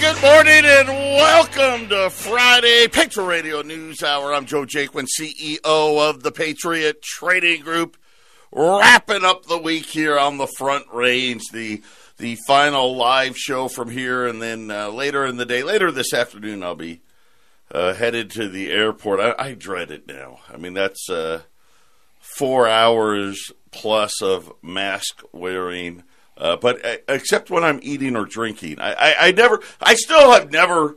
good morning and welcome to Friday Patriot Radio News Hour. I'm Joe Jaquin, CEO of the Patriot Trading Group, wrapping up the week here on the Front Range. The the final live show from here, and then uh, later in the day, later this afternoon, I'll be uh, headed to the airport. I, I, dread it now. I mean, that's uh, four hours plus of mask wearing. Uh, but uh, except when I'm eating or drinking, I, I, I, never, I still have never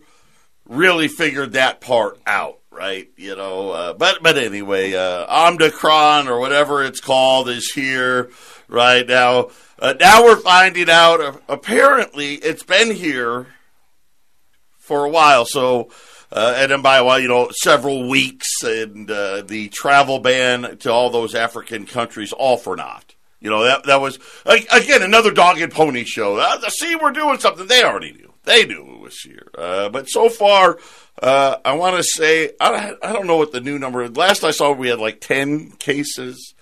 really figured that part out, right? You know, uh, but but anyway, Omicron or whatever it's called is here right now. Uh, now we're finding out, uh, apparently, it's been here for a while. So, uh, and then by a while, you know, several weeks, and uh, the travel ban to all those African countries, all for naught. You know, that that was, again, another dog and pony show. Uh, see, we're doing something. They already knew. They knew it was here. Uh, but so far, uh, I want to say, I, I don't know what the new number Last I saw, we had like 10 cases.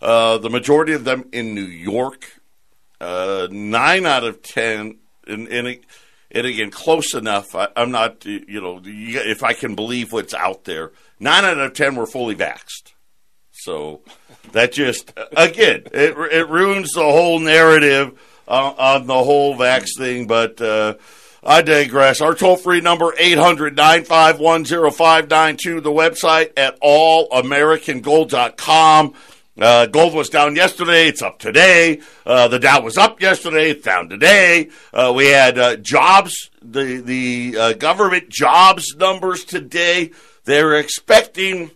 the majority of them in New York uh, nine out of ten, and, and, and again, close enough. I, am not, you know, if I can believe what's out there, nine out of ten were fully vaxxed. So that just, again, it, it ruins the whole narrative on, on the whole vax thing, but. Uh, I digress. Our toll free number, 800 951 0592. The website at allamericangold.com. Uh, gold was down yesterday. It's up today. Uh, the Dow was up yesterday. It's down today. Uh, we had uh, jobs, the the uh, government jobs numbers today. They're expecting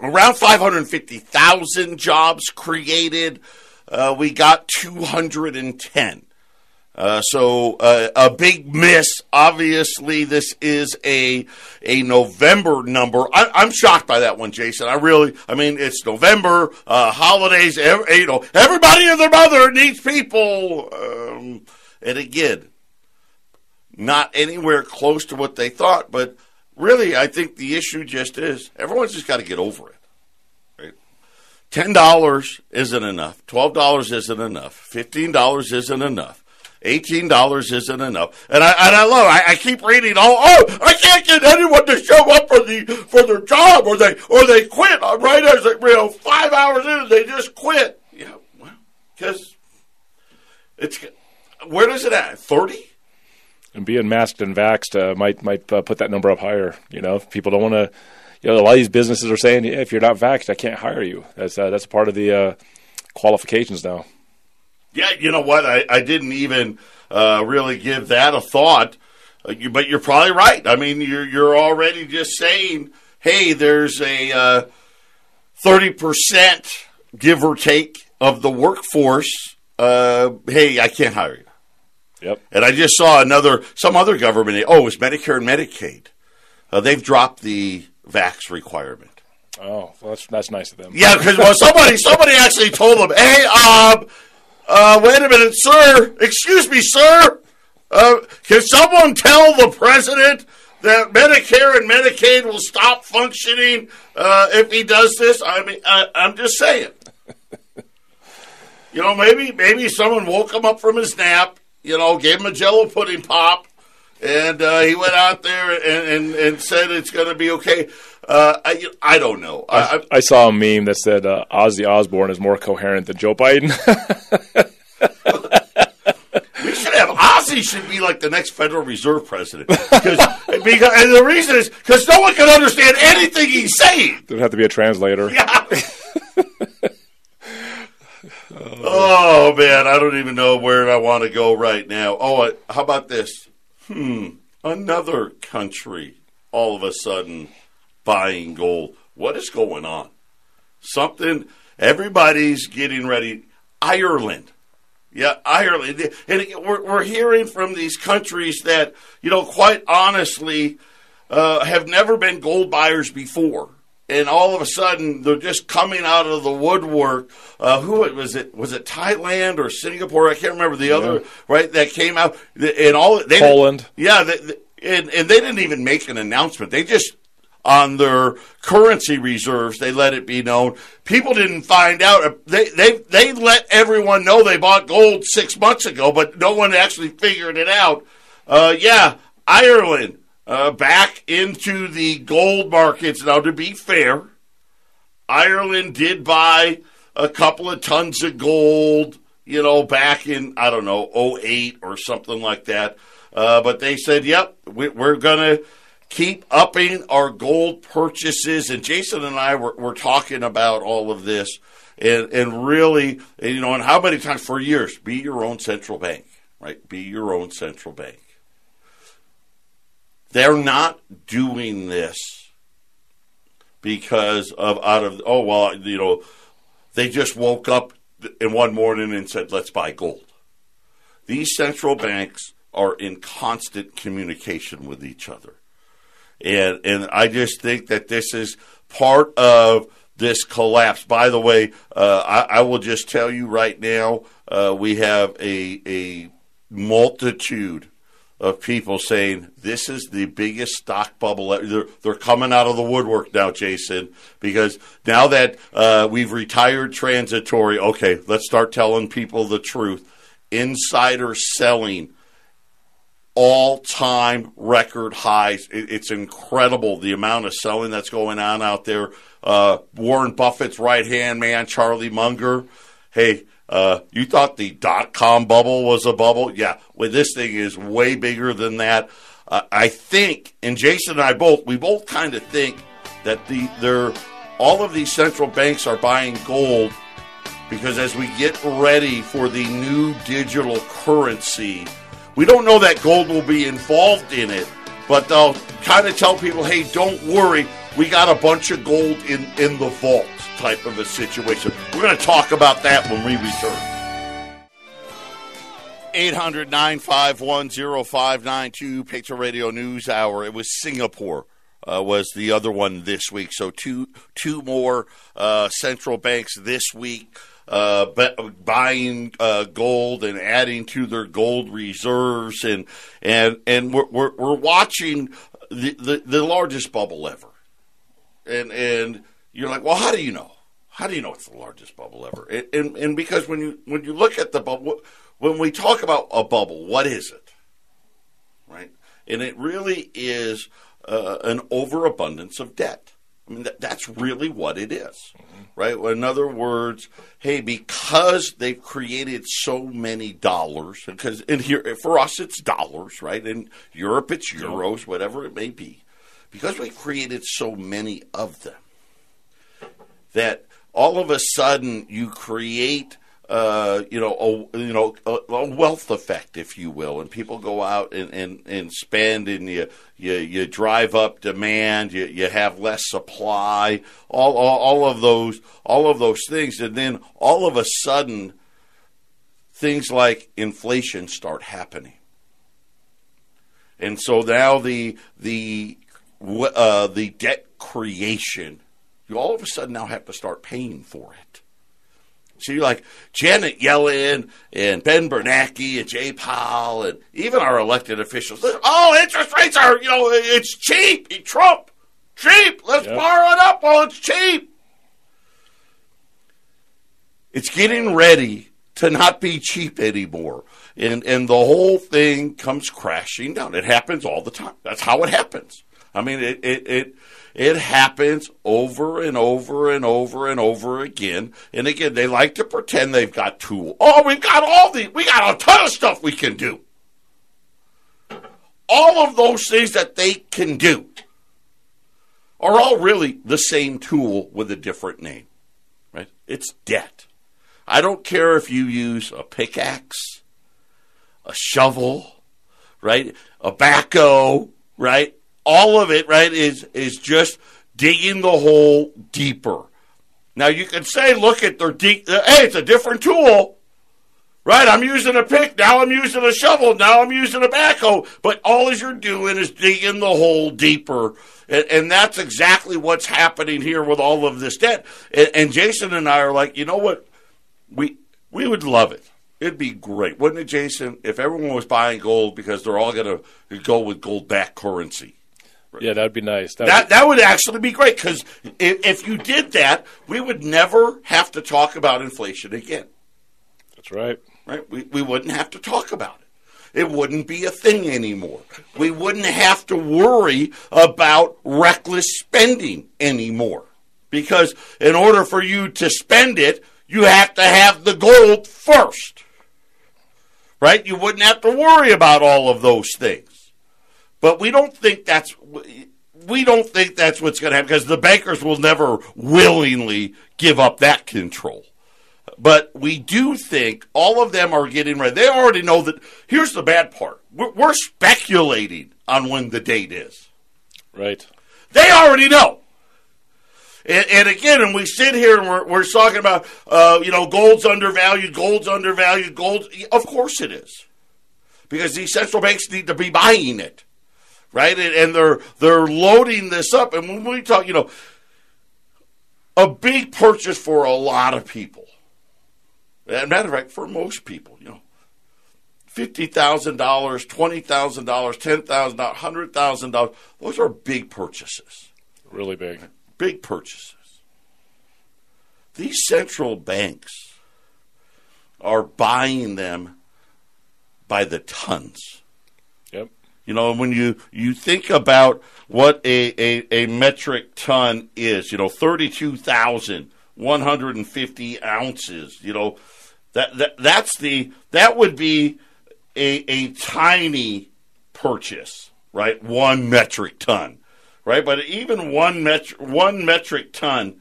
around 550,000 jobs created. Uh, we got 210. Uh, so uh, a big miss. Obviously, this is a a November number. I, am shocked by that one, Jason. I really, I mean, it's November, uh, holidays. You know, everybody and their mother needs people. Um, and again, not anywhere close to what they thought. But really, I think the issue just is everyone's just got to get over it. Right? Ten dollars isn't enough. Twelve dollars isn't enough. Fifteen dollars isn't enough. Eighteen dollars isn't enough, and I and I love. I, I keep reading. Oh, oh! I can't get anyone to show up for the for their job, or they or they quit uh, right as they, you know five hours in, they just quit. Yeah, well, because it's where does it at thirty? And being masked and vaxxed uh, might might uh, put that number up higher. You know, people don't want to. You know, a lot of these businesses are saying, yeah, if you're not vaxxed, I can't hire you. That's uh, that's part of the uh, qualifications now. Yeah, you know what? I, I didn't even uh, really give that a thought, uh, but you're probably right. I mean, you're you're already just saying, hey, there's a thirty percent give or take of the workforce. Hey, I can't hire you. Yep. And I just saw another some other government. Oh, it was Medicare and Medicaid. Uh, they've dropped the vax requirement. Oh, well, that's that's nice of them. Yeah, because well, somebody somebody actually told them, "Hey, um, uh, wait a minute, sir. Excuse me, sir. Uh, can someone tell the president that Medicare and Medicaid will stop functioning uh, if he does this? I mean, I, I'm just saying. you know, maybe maybe someone woke him up from his nap. You know, gave him a Jello pudding pop, and uh, he went out there and, and, and said it's going to be okay. Uh, I, I don't know. I, I, saw a meme that said uh, Ozzy Osbourne is more coherent than Joe Biden. we should have Ozzy should be like the next Federal Reserve president because because and the reason is because no one can understand anything he's saying. There'd have to be a translator. Yeah. Oh man, I don't even know where I want to go right now. Oh, how about this? Hmm, another country all of a sudden buying gold. What is going on? Something, everybody's getting ready. Ireland. Yeah, Ireland. And we're, we're hearing from these countries that, you know, quite honestly, uh, have never been gold buyers before. And all of a sudden, they're just coming out of the woodwork. Uh, who was it? Was it Thailand or Singapore? I can't remember the yeah. other. Right, that came out and all. They Poland. Yeah, they, and and they didn't even make an announcement. They just on their currency reserves. They let it be known. People didn't find out. They they they let everyone know they bought gold six months ago, but no one actually figured it out. Uh, yeah, Ireland uh, back into the gold markets. Now, to be fair, Ireland did buy a couple of tons of gold, you know, back in, I don't know, 08 or something like that. Uh, but they said, yep, we, are going to keep upping our gold purchases. And Jason and I were, were talking about all of this and, and really, you know, and how many times for years, be your own central bank, right? Be your own central bank. They're not doing this because of out of oh well you know they just woke up in one morning and said let's buy gold. These central banks are in constant communication with each other. And and I just think that this is part of this collapse. By the way, uh, I, I, will just tell you right now, uh, we have a a multitude of people saying this is the biggest stock bubble. They're, they're coming out of the woodwork now, Jason, because now that uh, we've retired transitory, okay, let's start telling people the truth. Insider selling all time record highs. It, it's incredible the amount of selling that's going on out there. Uh, Warren Buffett's right hand man, Charlie Munger. Hey, uh, you thought the dot com bubble was a bubble? Yeah, well, this thing is way bigger than that. Uh, I think, and Jason and I both, we both kind of think that the they're all of these central banks are buying gold because as we get ready for the new digital currency, we don't know that gold will be involved in it, but they'll kind of tell people, "Hey, don't worry, we got a bunch of gold in in the vault." Type of a situation. We're going to talk about that when we return. 800 951 0592, Patriot Radio News Hour. It was Singapore. Uh, was the other one this week. So two two more uh, central banks this week uh, buying uh, gold and adding to their gold reserves, and and and we're we're, we're watching the, the, the largest bubble ever, and and you're like, well, how do you know? How do you know it's the largest bubble ever? And, and, and because when you when you look at the bubble, when we talk about a bubble, what is it? Right, and it really is uh, an overabundance of debt. I mean, that, that's really what it is, mm-hmm. right? In other words, hey, because they've created so many dollars, because in here for us it's dollars, right? In Europe it's euros, whatever it may be, because we've created so many of them that all of a sudden you create uh, you know, a, you know, a, a, wealth effect, if you will, and people go out and, and, and spend, and you, you you drive up demand, you, you have less supply, all, all all of those all of those things, and then all of a sudden, things like inflation start happening, and so now the the uh, the debt creation you all of a sudden now have to start paying for it. So you're like Janet Yellen and Ben Bernanke and Jay Powell and even our elected officials. Oh, interest rates are, you know, it's cheap. Trump, cheap. Let's yep. borrow it up while it's cheap. It's getting ready to not be cheap anymore. And, and the whole thing comes crashing down. It happens all the time. That's how it happens. I mean, it, it, it it happens over and over and over and over again. And again, they like to pretend they've got tools. Oh, we've got all the, we got a ton of stuff we can do. All of those things that they can do are all really the same tool with a different name, right? It's debt. I don't care if you use a pickaxe, a shovel, right? A backhoe, right? All of it, right, is is just digging the hole deeper. Now you can say, look at their deep. Hey, it's a different tool, right? I'm using a pick now. I'm using a shovel now. I'm using a backhoe. But all you're doing is digging the hole deeper, and, and that's exactly what's happening here with all of this debt. And, and Jason and I are like, you know what, we we would love it. It'd be great, wouldn't it, Jason? If everyone was buying gold because they're all going to go with gold backed currency. Yeah, that'd be nice. That'd that be- that would actually be great because if, if you did that, we would never have to talk about inflation again. That's right. Right? We we wouldn't have to talk about it. it wouldn't be a thing anymore. We wouldn't have to worry about reckless spending anymore. Because in order for you to spend it, you have to have the gold first. Right? You wouldn't have to worry about all of those things. But we don't think that's we don't think that's what's going to happen because the bankers will never willingly give up that control. But we do think all of them are getting ready. They already know that. Here's the bad part we're, we're speculating on when the date is. Right. They already know. And, and, again, and we sit here and we're, we're talking about, uh, you know, gold's undervalued, gold's undervalued, gold. Of course it is. Because these central banks need to be buying it right? And, and they're they're loading this up. And when we talk, you know, a big purchase for a lot of people. As a matter of fact, for most people, you know, fifty thousand dollars, twenty thousand dollars, ten thousand dollars, hundred thousand dollars. Those are big purchases. Really big. Big purchases. These central banks are buying them by the tons. You know, when you, you think about what a, a, a metric ton is, you know, 32,150 ounces, you know, that, that, that's the, that would be a, a tiny purchase, right? One metric ton, right? But even one metric, one metric ton,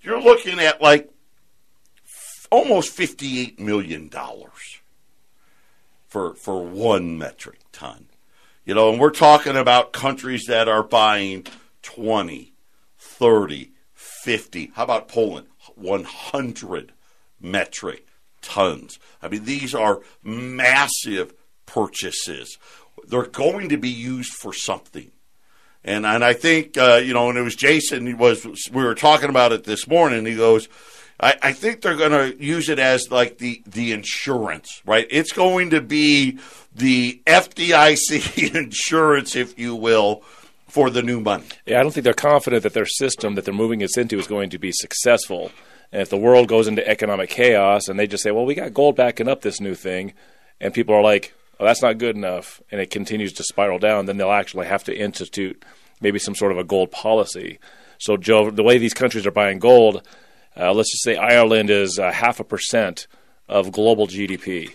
you're looking at like almost $58 million for, for one metric ton. You know, and we're talking about countries that are buying 20, 30, 50. How about Poland? 100 metric tons. I mean, these are massive purchases. They're going to be used for something. And and I think uh, you know, and it was Jason. Was we were talking about it this morning. He goes, I, I think they're going to use it as like the the insurance, right? It's going to be the FDIC insurance, if you will, for the new money. Yeah, I don't think they're confident that their system that they're moving us into is going to be successful. And if the world goes into economic chaos and they just say, well, we got gold backing up this new thing, and people are like, oh, that's not good enough, and it continues to spiral down, then they'll actually have to institute maybe some sort of a gold policy. So, Joe, the way these countries are buying gold, uh, let's just say Ireland is uh, half a percent of global GDP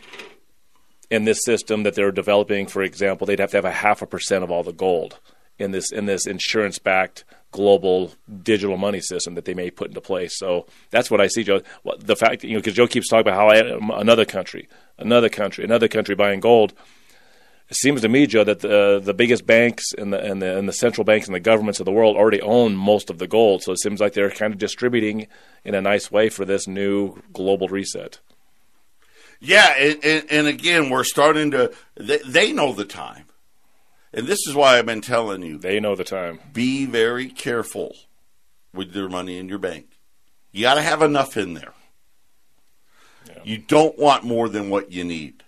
in this system that they're developing, for example, they'd have to have a half a percent of all the gold in this in this insurance backed global digital money system that they may put into place. So that's what I see, Joe. The fact, you know, because Joe keeps talking about how I, another country, another country, another country buying gold. It seems to me, Joe, that the the biggest banks and the, and the and the central banks and the governments of the world already own most of the gold. So it seems like they're kind of distributing in a nice way for this new global reset. Yeah, and, and, and again, we're starting to. They, they know the time, and this is why I've been telling you. They know the time. Be very careful with your money in your bank. You got to have enough in there. Yeah. You don't want more than what you need.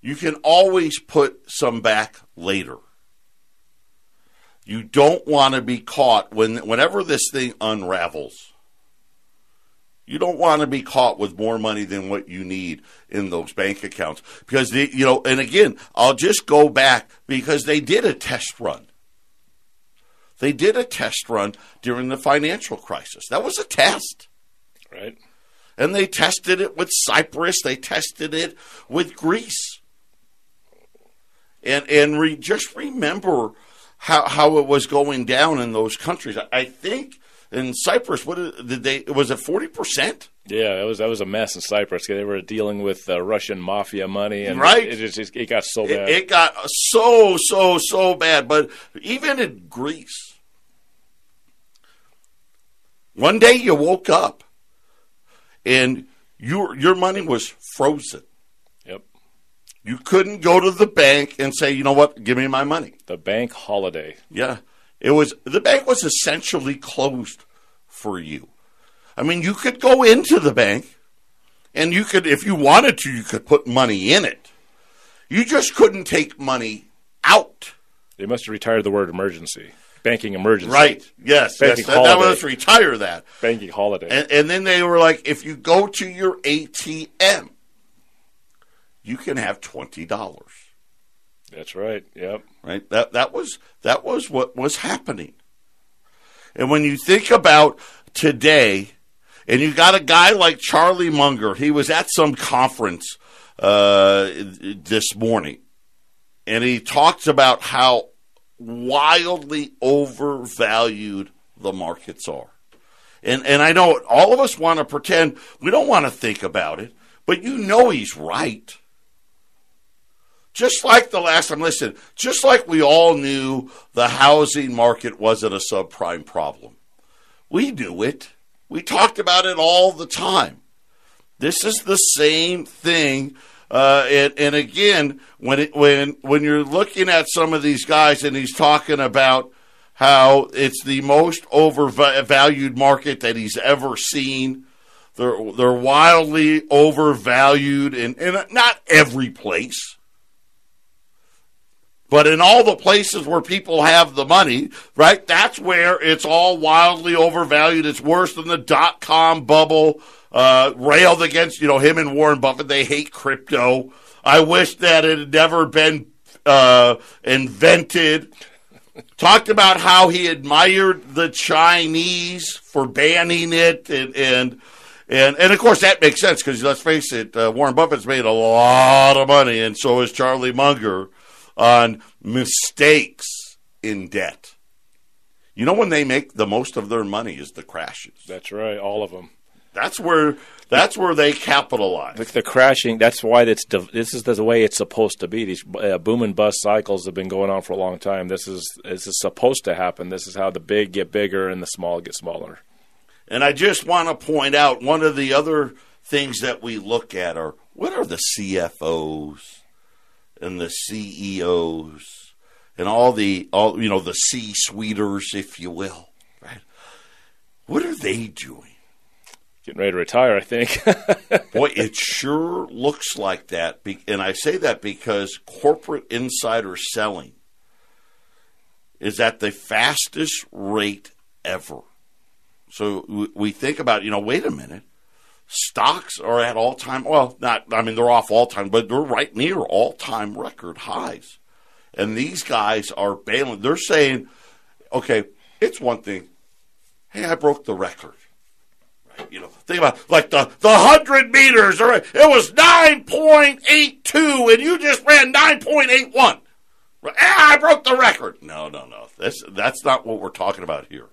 You can always put some back later. You don't want to be caught when whenever this thing unravels you don't want to be caught with more money than what you need in those bank accounts because they, you know. And again, I'll just go back because they did a test run. They did a test run during the financial crisis. That was a test, right? And they tested it with Cyprus. They tested it with Greece. And and re, just remember how how it was going down in those countries. I think in Cyprus, what did they? Was it forty percent? Yeah, that was that was a mess in Cyprus. They were dealing with uh, Russian mafia money, and right, it, it, just, it got so bad. It, it got so so so bad. But even in Greece, one day you woke up and your your money was frozen. You couldn't go to the bank and say, you know what, give me my money. The bank holiday. Yeah. It was the bank was essentially closed for you. I mean, you could go into the bank and you could if you wanted to you could put money in it. You just couldn't take money out. They must have retired the word emergency. Banking emergency. Right. Yes. Banking yes. Holiday. That, was retire that. Banking holiday. And, and then they were like, if you go to your ATM, you can have twenty dollars. That's right. Yep. Right. That that was that was what was happening. And when you think about today, and you got a guy like Charlie Munger, he was at some conference uh, this morning, and he talks about how wildly overvalued the markets are. And and I know all of us want to pretend we don't want to think about it, but you know he's right. Just like the last time, listen, just like we all knew the housing market wasn't a subprime problem. We knew it. We talked about it all the time. This is the same thing. Uh, and, and again, when it, when when you're looking at some of these guys, and he's talking about how it's the most overvalued market that he's ever seen. They're they're wildly overvalued in, in not every place. But in all the places where people have the money, right, that's where it's all wildly overvalued. It's worse than the dot com bubble, uh, railed against, you know, him and Warren Buffett. They hate crypto. I wish that it had never been uh, invented. Talked about how he admired the Chinese for banning it, and and and, and of course that makes sense because let's face it, uh, Warren Buffett's made a lot of money, and so has Charlie Munger on mistakes in debt. You know when they make the most of their money is the crashes. That's right, all of them. That's where that's where they capitalize. The, the crashing. That's why it's this is the way it's supposed to be. These uh, boom and bust cycles have been going on for a long time. This is this is supposed to happen. This is how the big get bigger and the small get smaller. And I just want to point out one of the other things that we look at are what are the CFOs and the CEOs and all the all you know the C suiters, if you will, right? What are they doing? Getting ready to retire, I think. Boy, it sure looks like that, and I say that because corporate insider selling is at the fastest rate ever. So we think about, you know, wait a minute stocks are at all time well not i mean they're off all time but they're right near all time record highs. And these guys are bailing. They're saying okay it's one thing. Hey i broke the record. You know think about like the the 100 meters or it was 9.82 and you just ran 9.81 right? i broke the record. No no no. That's that's not what we're talking about here.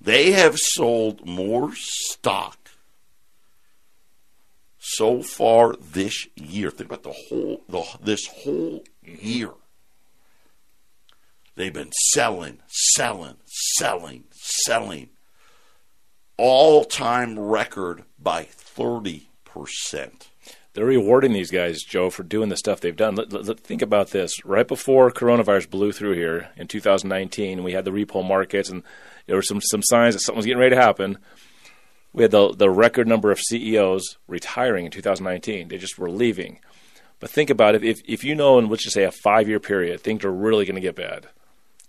They have sold more stock so far this year. Think about the whole the, this whole year. They've been selling, selling, selling, selling. All time record by 30%. They're rewarding these guys, Joe, for doing the stuff they've done. Let, let, think about this. Right before coronavirus blew through here in 2019, we had the repo markets, and there were some, some signs that something was getting ready to happen we had the the record number of CEOs retiring in 2019. They just were leaving. But think about it if if you know in let's just say a five year period things are really going to get bad,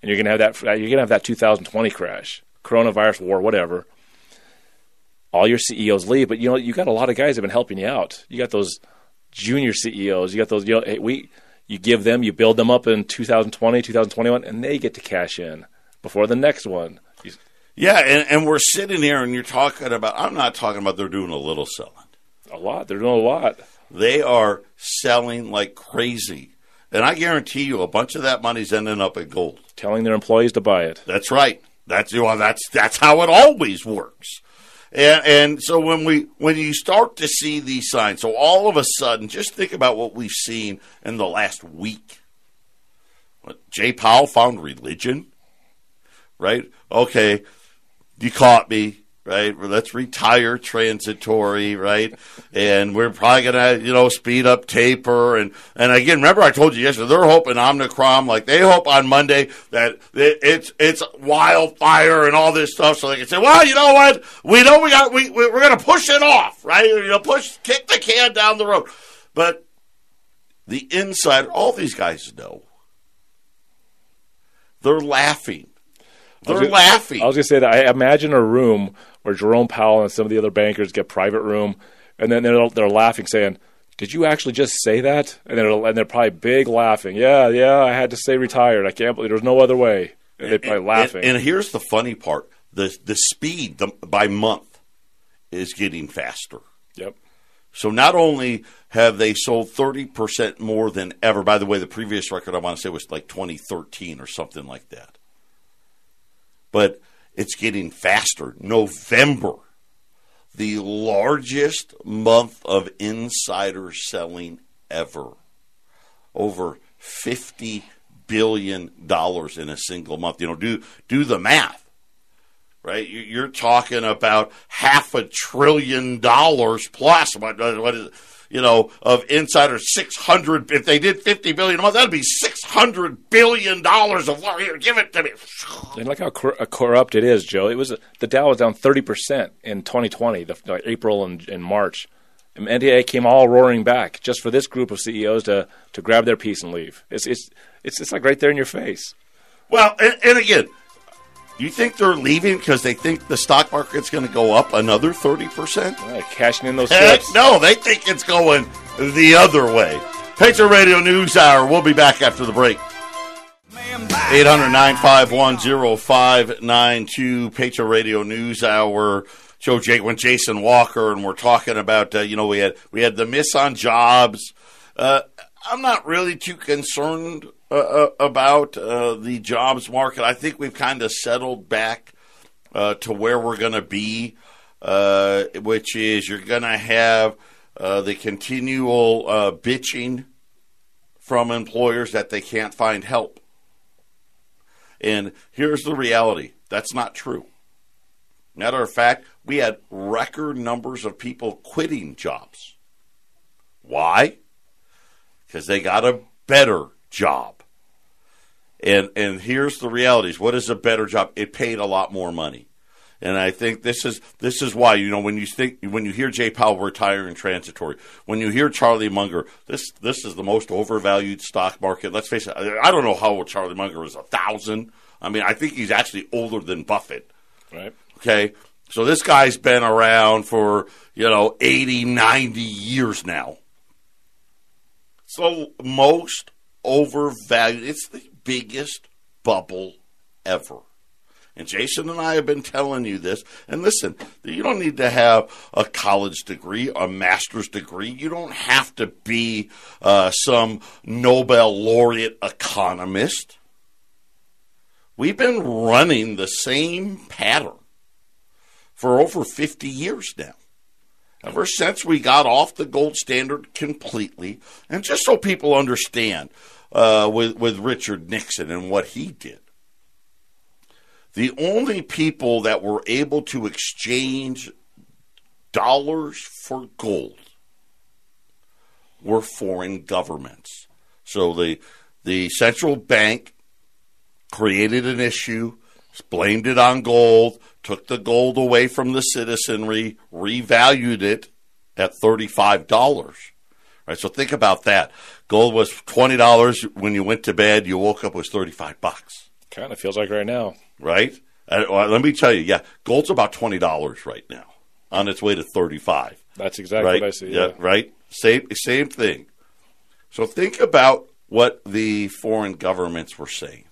and you're going to have that uh, you're going to have that 2020 crash, coronavirus, war, whatever. All your CEOs leave, but you know you got a lot of guys that have been helping you out. You got those junior CEOs. You got those. You know, hey, we you give them, you build them up in 2020, 2021, and they get to cash in before the next one. Yeah, and, and we're sitting here and you're talking about, I'm not talking about they're doing a little selling. A lot. They're doing a lot. They are selling like crazy. And I guarantee you a bunch of that money's ending up in gold. Telling their employees to buy it. That's right. That's well, that's that's how it always works. And, and so when we when you start to see these signs, so all of a sudden, just think about what we've seen in the last week. Jay Powell found religion, right? Okay, you caught me, right? Let's retire transitory, right? And we're probably gonna, you know, speed up taper and and again, remember I told you yesterday they're hoping Omicron, like they hope on Monday that it's it's wildfire and all this stuff, so they can say, well, you know what, we know we got we we're gonna push it off, right? You know, push kick the can down the road, but the insider, all these guys know. They're laughing they're gonna, laughing. I was going to say that I imagine a room where Jerome Powell and some of the other bankers get private room, and then they're they're laughing, saying, did you actually just say that? And they're, and they're probably big laughing. Yeah, yeah, I had to say retired. I can't believe there's no other way. And they're probably laughing. And, and here's the funny part: the the speed the, by month is getting faster. yep. So not only have they sold 30% more than ever, by the way, the previous record I want to say was like 2013 or something like that. But it's getting faster. November, the largest month of insider selling ever. Over 50 billion dollars in a single month. You know, do do the math right? You're talking about half a trillion dollars plus. What, what is you know of insider Six hundred. If they did fifty billion a month, that'd be six hundred billion dollars of here. Give it to me. And look how cor- uh, corrupt it is, Joe. It was the Dow was down thirty percent in 2020, the, like April and, and March. And NDA came all roaring back just for this group of CEOs to to grab their piece and leave. It's it's it's, it's like right there in your face. Well, and, and again, you think they're leaving because they think the stock market's going to go up another 30%? Uh, cashing in those Heck, no, they think it's going the other way. Patriot Radio News Hour. We'll be back after the break. 800 951 0592 Patriot Radio News Hour. Joe Jaquin Jason Walker, and we're talking about uh, you know we had we had the miss on jobs. Uh, I'm not really too concerned uh, uh, about uh, the jobs market. I think we've kind of settled back uh, to where we're going to be, uh, which is you're going to have uh, the continual bitching from employers that they can't find help. And here's the reality that's not true. Matter of fact, we had record numbers of people quitting jobs. Why? Because they got a better job. And and here's the realities. What is a better job? It paid a lot more money. And I think this is this is why you know when you think when you hear Jay Powell retiring transitory, when you hear Charlie Munger, this this is the most overvalued stock market. Let's face it. I don't know how old Charlie Munger is. A thousand. I mean, I think he's actually older than Buffett. Right. Okay. So this guy's been around for, you know, 80, 90 years now. So most overvalued. It's the biggest bubble ever. And Jason and I have been telling you this. And listen, you don't need to have a college degree, a master's degree. You don't have to be uh, some Nobel laureate economist. We've been running the same pattern for over 50 years now. Ever since we got off the gold standard completely, and just so people understand, uh, with with Richard Nixon and what he did, the only people that were able to exchange dollars for gold were foreign governments. So the the central bank created an issue, blamed it on gold, took the gold away from the citizenry, revalued it at $35. Right? So think about that. Gold was $20 when you went to bed, you woke up was 35 bucks. Kind of feels like right now. Right? Uh, well, let me tell you, yeah, gold's about $20 right now on its way to 35. That's exactly right? what I see. Yeah, Yeah. right. Same same thing. So think about what the foreign governments were saying.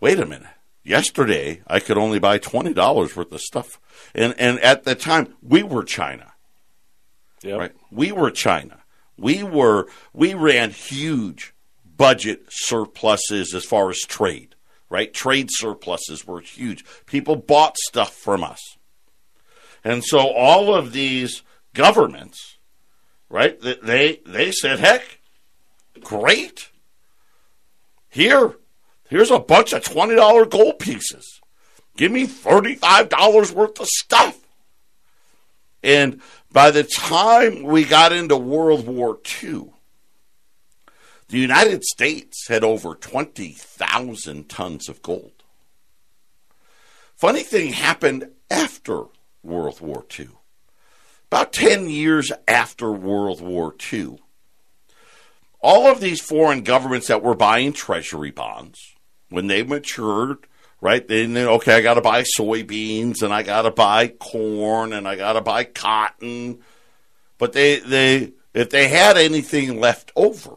Wait a minute. Yesterday, I could only buy twenty dollars worth of stuff, and and at the time we were China, Yep. right? We were China. We were we ran huge budget surpluses as far as trade, right? Trade surpluses were huge. People bought stuff from us. And so all of these governments, right? They they said, "Heck, great. Here, here's a bunch of twenty dollar gold pieces. Give me thirty five dollars worth of stuff." And by the time we got into World War II, the United States had over twenty thousand tons of gold. Funny thing happened after World War II. About 10 years after World War II, all of these foreign governments that were buying treasury bonds, when they matured, right, then, okay, I got to buy soybeans and I got to buy corn and I got to buy cotton. But they, they, if they had anything left over.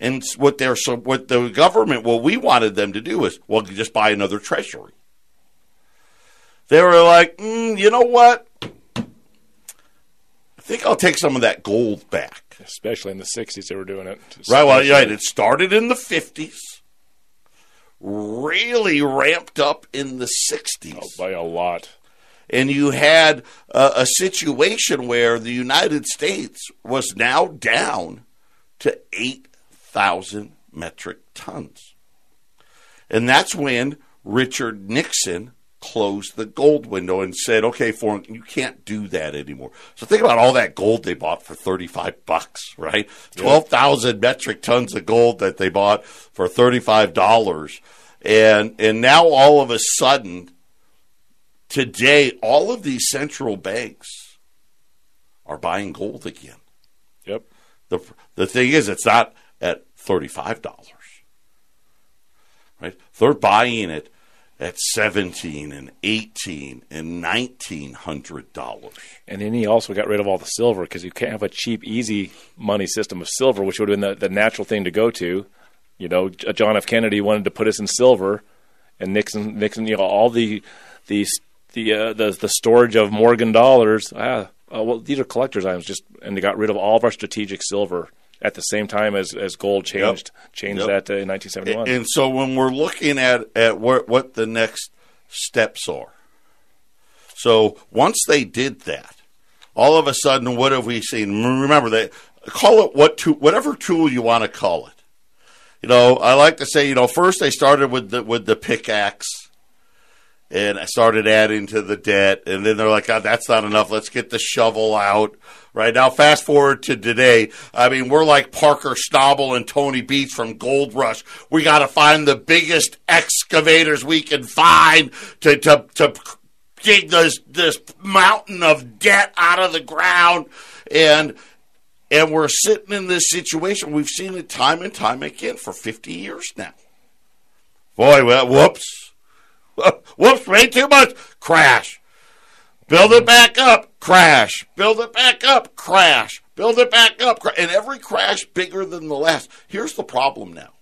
And what they're so what the government what we wanted them to do is well just buy another treasury. They were like, mm, you know what? I think I'll take some of that gold back. Especially in the '60s, they were doing it. Right. Well, right. It started in the '50s, really ramped up in the '60s oh, by a lot and you had a, a situation where the United States was now down to 8,000 metric tons. And that's when Richard Nixon closed the gold window and said, "Okay, foreign, you can't do that anymore." So think about all that gold they bought for thirty-five bucks, right? Twelve thousand metric tons of gold that they bought for thirty-five dollars, and and now all of a sudden Today, all of these central banks are buying gold again. Yep. The the thing is, it's not at thirty five dollars, right? They're buying it at seventeen and eighteen and nineteen hundred dollars. And then he also got rid of all the silver because you can't have a cheap, easy money system of silver, which would have been the, the natural thing to go to. You know, John F. Kennedy wanted to put us in silver, and Nixon, Nixon, you know, all the the the uh, the the storage of Morgan dollars. Ah, uh, well, these are collectors' items. Just and they got rid of all of our strategic silver at the same time as, as gold changed yep. changed yep. that uh, in 1971. And so when we're looking at at what what the next steps are, so once they did that, all of a sudden, what have we seen? Remember, that call it what to, whatever tool you want to call it. You know, I like to say, you know, first they started with the with the pickaxe and I started adding to the debt. And then they're like, oh, that's not enough. Let's get the shovel out. Right now, fast forward to today. I mean, we're like Parker Schnabel and Tony Beets from Gold Rush. We got to find the biggest excavators we can find to, to, to dig this, this mountain of debt out of the ground. And, and we're sitting in this situation. We've seen it time and time again for 50 years now. Boy, well, whoops Whoops, way too much. Crash. Build it back up. Crash. Build it back up. Crash. Build it back up. And every crash bigger than the last. Here's the problem now.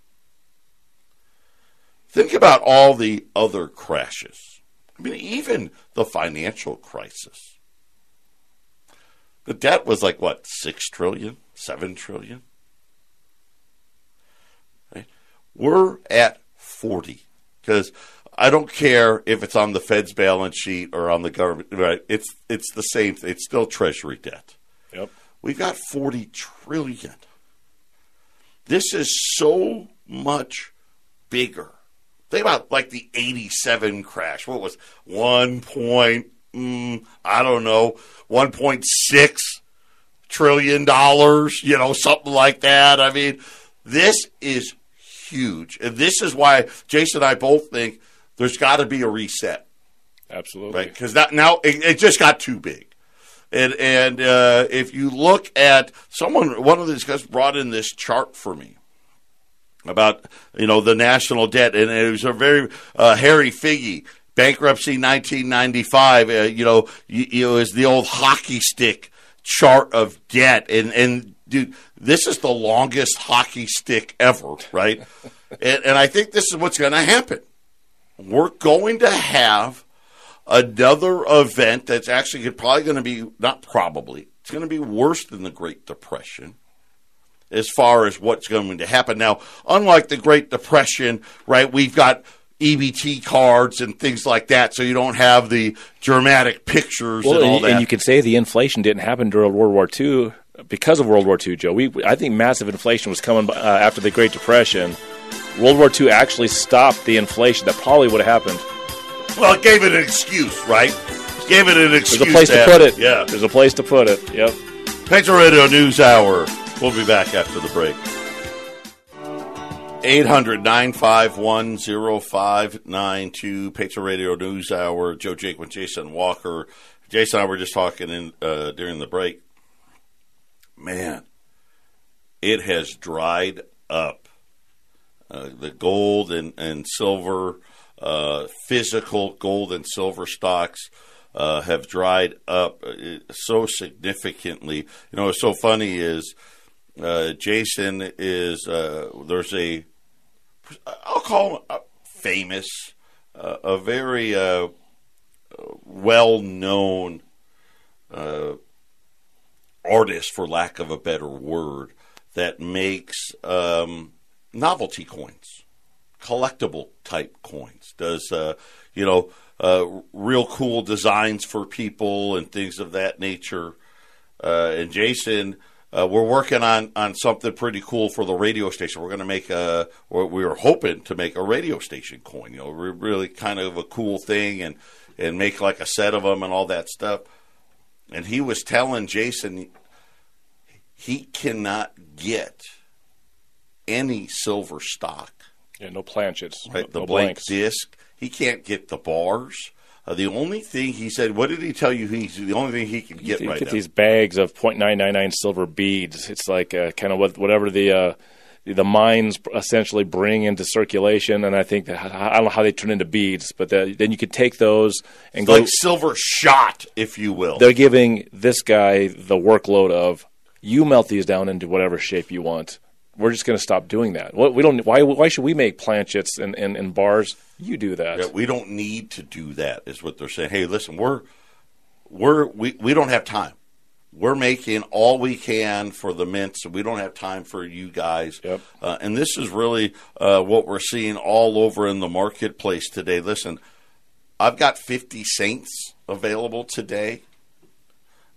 Think about all the other crashes. I mean, even the financial crisis. The debt was like what, six trillion, seven trillion? Right? We're at 40 because I don't care if it's on the Fed's balance sheet or on the government. Right? It's it's the same. It's still Treasury debt. Yep. We've got forty trillion. This is so much bigger. Think about like the '87 crash. What was one point? Mm, I don't know. One point six trillion dollars. You know, something like that. I mean, this is huge, and this is why Jason and I both think there's got to be a reset. Absolutely. Right? Because now it, it, just got too big. And and uh, if you look at someone, one of these guys brought in this chart for me about you know the national debt, and it was a very uh, Harry Figgie bankruptcy 1995. Uh, you know, you, it was the old hockey stick chart of debt, and and dude, this is the longest hockey stick ever, right? and, and I think this is what's going to happen we're going to have another event that's actually probably going to be not probably it's going to be worse than the Great Depression as far as what's going to happen. Now, unlike the Great Depression, right, we've got EBT cards and things like that, so you don't have the dramatic pictures well, and all and, that. And you could say the inflation didn't happen during World War II because of World War II, Joe. We, I think massive inflation was coming uh, after the Great Depression World War II actually stopped the inflation that probably would have happened. Well, it gave it an excuse, right? Gave it an excuse. There's a place to, to put it. Yeah. There's a place to put it. Yep. Patriot Radio News Hour. We'll be back after the break. 800 951 0592. Patriot Radio News Hour. Joe Jake with Jason Walker. Jason and I were just talking in, uh, during the break. Man, it has dried up uh, the gold and, and silver, uh, physical gold and silver stocks. uh, have dried up uh, so significantly. You know, what's so funny is uh, Jason is there's a I'll call him a famous, a very well known artist, for lack of a better word, that makes um, novelty coins, collectible type coins. Does uh, you know uh, real cool designs for people and things of that nature. Uh, and Jason uh, we're working on, on something pretty cool for the radio station. We're going to make a, or we were hoping to make a radio station coin. You know, really kind of a cool thing, and and make like a set of them and all that stuff. And he was telling Jason he cannot get any silver stock. Yeah, no planchets. Right, no, the no blank blanks. disc. He can't get the bars. Uh, the only thing he said, what did he tell you? He's the only thing he can get you right get now. these bags of .999 silver beads. It's like uh, kind of what, whatever the uh, the mines essentially bring into circulation, and I think that I don't know how they turn into beads, but the, then you could take those and go. like silver shot, if you will. they're giving this guy the workload of you melt these down into whatever shape you want. We're just going to stop doing that. We don't. Why? Why should we make planchets and, and, and bars? You do that. Yeah, we don't need to do that, is what they're saying. Hey, listen, we're we're we, we don't have time. We're making all we can for the mints, so we don't have time for you guys. Yep. Uh, and this is really uh, what we're seeing all over in the marketplace today. Listen, I've got 50 Saints available today.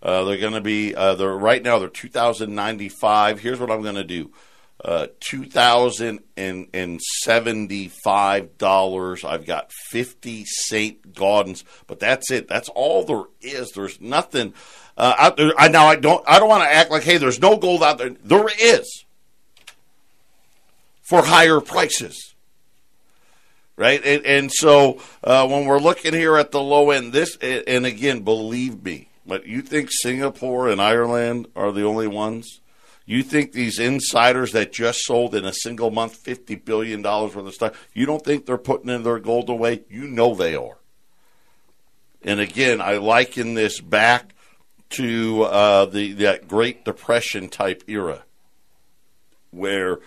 Uh, they're going to be uh, they're right now they're 2095. Here's what I'm going to do. Uh, two thousand and seventy-five dollars. I've got fifty Saint Gaudens, but that's it. That's all there is. There's nothing uh, out there. I now I don't. I don't want to act like hey, there's no gold out there. There is for higher prices, right? And, and so uh, when we're looking here at the low end, this and again, believe me, but you think Singapore and Ireland are the only ones? You think these insiders that just sold in a single month fifty billion dollars worth of stuff? You don't think they're putting in their gold away? You know they are. And again, I liken this back to uh, the that Great Depression type era, where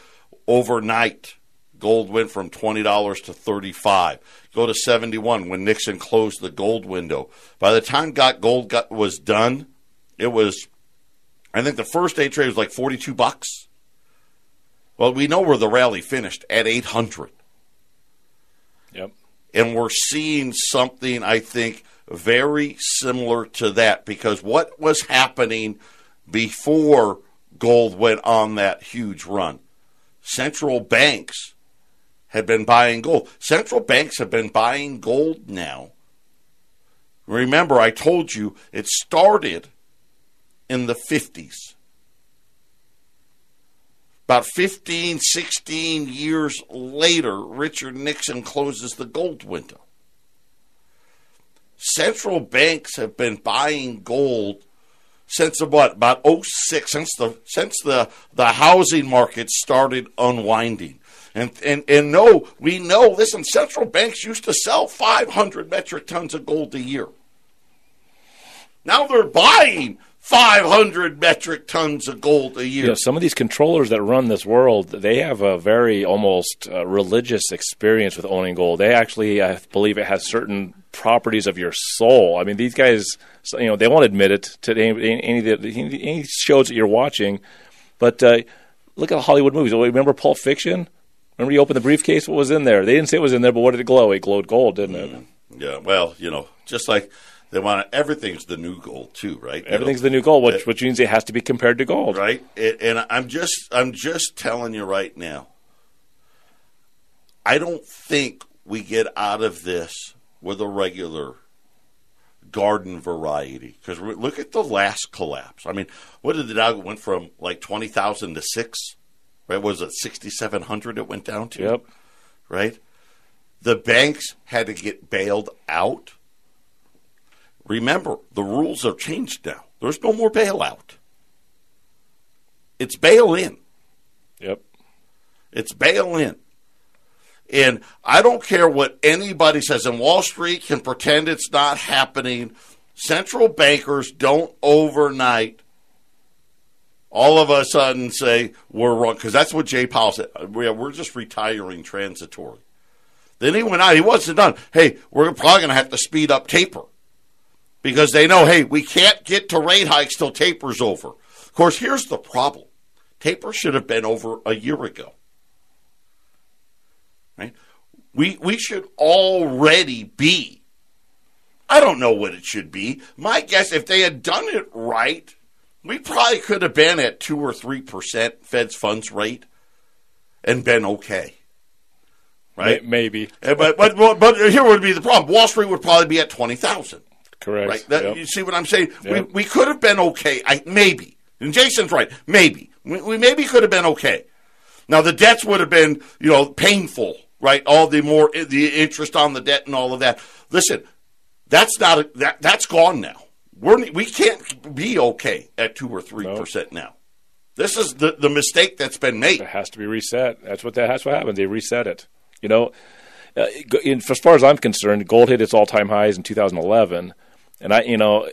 overnight gold went from twenty dollars to thirty five. Go to seventy one when Nixon closed the gold window. By the time got gold got was done, it was I think the first day trade was like 42 bucks. Well, we know where the rally finished at 800. Yep. And we're seeing something, I think, very similar to that because what was happening before gold went on that huge run? Central banks had been buying gold. Central banks have been buying gold now. Remember, I told you it started in the 50s. About 15, 16 years later, Richard Nixon closes the gold window. Central banks have been buying gold since what about 06 since the since the the housing market started unwinding and and and no we know listen central banks used to sell 500 metric tons of gold a year now they're buying 500 metric tons of gold a year. You know, some of these controllers that run this world, they have a very almost uh, religious experience with owning gold. They actually, I believe, it has certain properties of your soul. I mean, these guys, you know, they won't admit it to any, any, of the, any shows that you're watching. But uh, look at the Hollywood movies. Remember Pulp Fiction? Remember you opened the briefcase? What was in there? They didn't say it was in there, but what did it glow? It glowed gold, didn't it? Yeah. Well, you know, just like they want to, everything's the new gold too, right? You Everything's know, the new gold, which, which means it has to be compared to gold. right. It, and I'm just I'm just telling you right now. I don't think we get out of this with a regular garden variety because look at the last collapse. I mean, what did the Dow went from like twenty thousand to six? Right? Was it sixty seven hundred? It went down to. Yep. Right. The banks had to get bailed out. Remember, the rules have changed now. There's no more bailout. It's bail in. Yep. It's bail in. And I don't care what anybody says, and Wall Street can pretend it's not happening. Central bankers don't overnight all of a sudden say we're wrong because that's what Jay Powell said. We're just retiring transitory. Then he went out. He wasn't done. Hey, we're probably going to have to speed up taper because they know, hey, we can't get to rate hikes till taper's over. Of course, here's the problem: taper should have been over a year ago. Right? We we should already be. I don't know what it should be. My guess, if they had done it right, we probably could have been at two or three percent Fed's funds rate and been okay. Right? Maybe. Eh, but, but but here would be the problem. Wall Street would probably be at twenty thousand. Correct. Right. That, yep. You see what I'm saying? Yep. We we could have been okay. I maybe. And Jason's right. Maybe we, we maybe could have been okay. Now the debts would have been you know painful. Right. All the more the interest on the debt and all of that. Listen, that's not a, that that's gone now. We're we can't be okay at two or three No. percent now. This is the the mistake that's been made. It has to be reset. That's what that, that's what happens. They reset it. You know, uh, in, as far as I'm concerned, gold hit its all-time highs in 2011, and I, you know,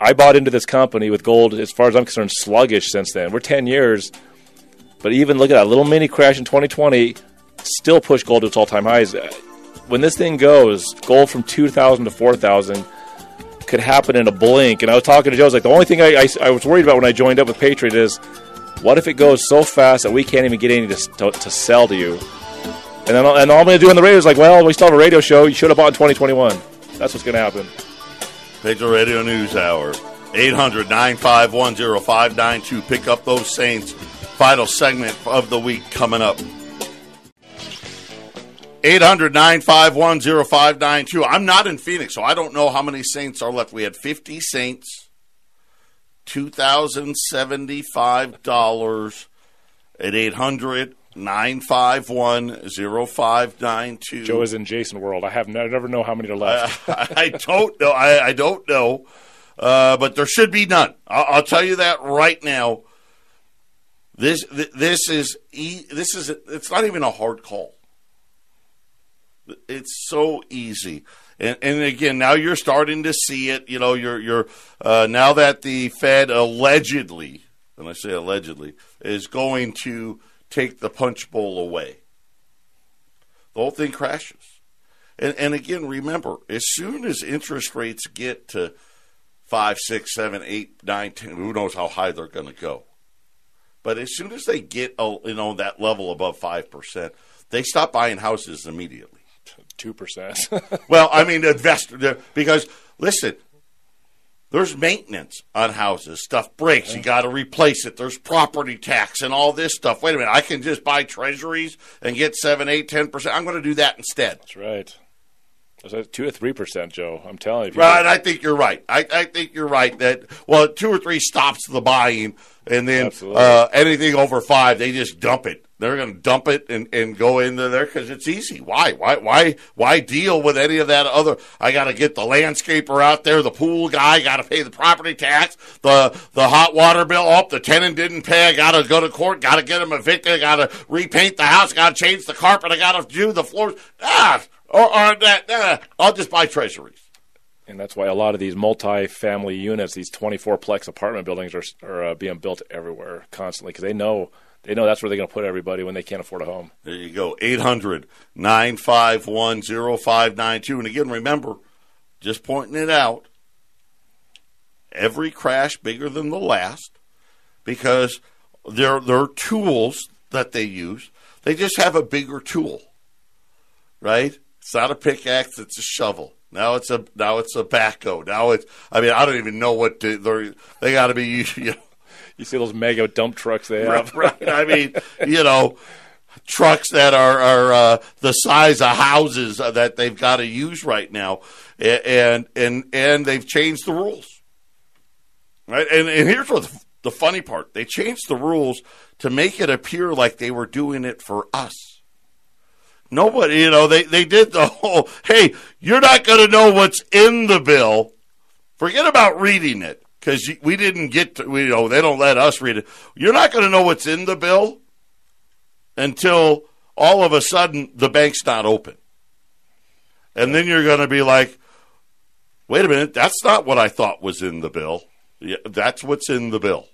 I bought into this company with gold. As far as I'm concerned, sluggish since then. We're 10 years, but even look at that little mini crash in 2020, still pushed gold to its all-time highs. Uh, When this thing goes, gold from 2,000 to 4,000 could happen in a blink. And I was talking to Joe. I was like, the only thing I, I, I was worried about when I joined up with Patriot is, what if it goes so fast that we can't even get any to, to, to sell to you? And then and all I'm going to do on the radio is like, well, we still have a radio show. You should have bought in 2021. That's what's going to happen. Patriot Radio News Hour. 800 951 0592. Pick up those Saints. Final segment of the week coming up. 800 951 0592. I'm not in Phoenix, so I don't know how many Saints are left. We had 50 Saints, $2,075 at 800 951 0592. Joe is in Jason world. I have no, I never know how many are left. I, I don't know. I, I don't know. Uh, but there should be none. I'll, I'll tell you that right now. This this is this is it's not even a hard call. It's so easy. And, and again, now you're starting to see it. You know, you're you're uh, now that the Fed allegedly, and I say allegedly, is going to take the punch bowl away. The whole thing crashes. And, and again, remember, as soon as interest rates get to five, six, seven, eight, nine, ten, who knows how high they're going to go. But as soon as they get, uh, you know, that level above five percent, they stop buying houses immediately. Two percent. Well, I mean, investor because listen, there's maintenance on houses. Stuff breaks, you got to replace it. There's property tax and all this stuff. Wait a minute, I can just buy treasuries and get seven, eight, ten percent. I'm going to do that instead. That's right. Two or three percent, Joe. I'm telling you. Right, I think you're right. I, I think you're right that well, two or three stops the buying, and then uh, anything over five, they just dump it. They're going to dump it and, and go into there because it's easy. Why? Why? Why? Why deal with any of that other? I got to get the landscaper out there, the pool guy, got to pay the property tax, the the hot water bill. Up, the tenant didn't pay. I got to go to court. Got to get him evicted. Got to repaint the house. Got to change the carpet. I got to do the floors. Ah, or, or that. ah, I'll just buy treasuries. And that's why a lot of these multi-family units, these 24-plex apartment buildings, are, are uh, being built everywhere constantly because they know they know that's where they're going to put everybody when they can't afford a home. There you go. 800 951 0592. And again, remember, just pointing it out, every crash bigger than the last because their their tools that they use, they just have a bigger tool. Right? It's not a pickaxe, it's a shovel. Now it's a now it's a backhoe. Now it's I mean I don't even know what to, they're they got to be you know, You see those mega dump trucks they have. right, right. I mean, you know, trucks that are are uh, the size of houses uh, that they've got to use right now, and and and they've changed the rules. Right, and and here's what the funny part: they changed the rules to make it appear like they were doing it for us. Nobody, you know, they they did the whole. Hey, you're not going to know what's in the bill. Forget about reading it because we didn't get to. We, you know, they don't let us read it. You're not going to know what's in the bill until all of a sudden the bank's not open, and then you're going to be like, wait a minute, that's not what I thought was in the bill. Yeah, that's what's in the bill,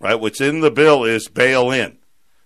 right? What's in the bill is bail in.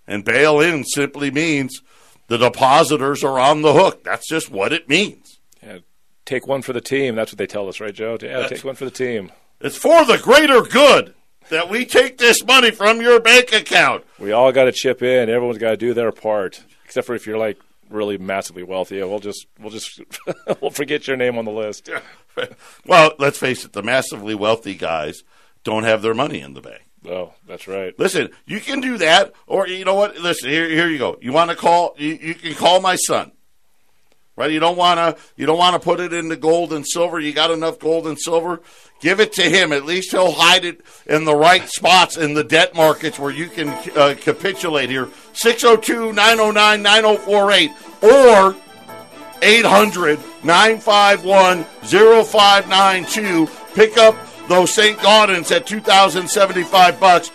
And bail in simply means the depositors are on the hook. That's just what it means. Yeah, take one for the team. That's what they tell us, right, Joe? Yeah, that's, take one for the team. It's for the greater good that we take this money from your bank account. We all got to chip in. Everyone's got to do their part, except for if you're like really massively wealthy. We'll just we'll just we'll forget your name on the list. well, let's face it. The massively wealthy guys don't have their money in the bank. Oh, that's right. Listen, you can do that, or you know what? Listen, here, here you go. You want to call? You, you can call my son, right? You don't want to. You don't want to put it into gold and silver. You got enough gold and silver. Give it to him. At least he'll hide it in the right spots in the debt markets where you can uh, capitulate here. 602 909 9048 or 800 951 0592. Pick up those St. Gaudens at 2075 bucks.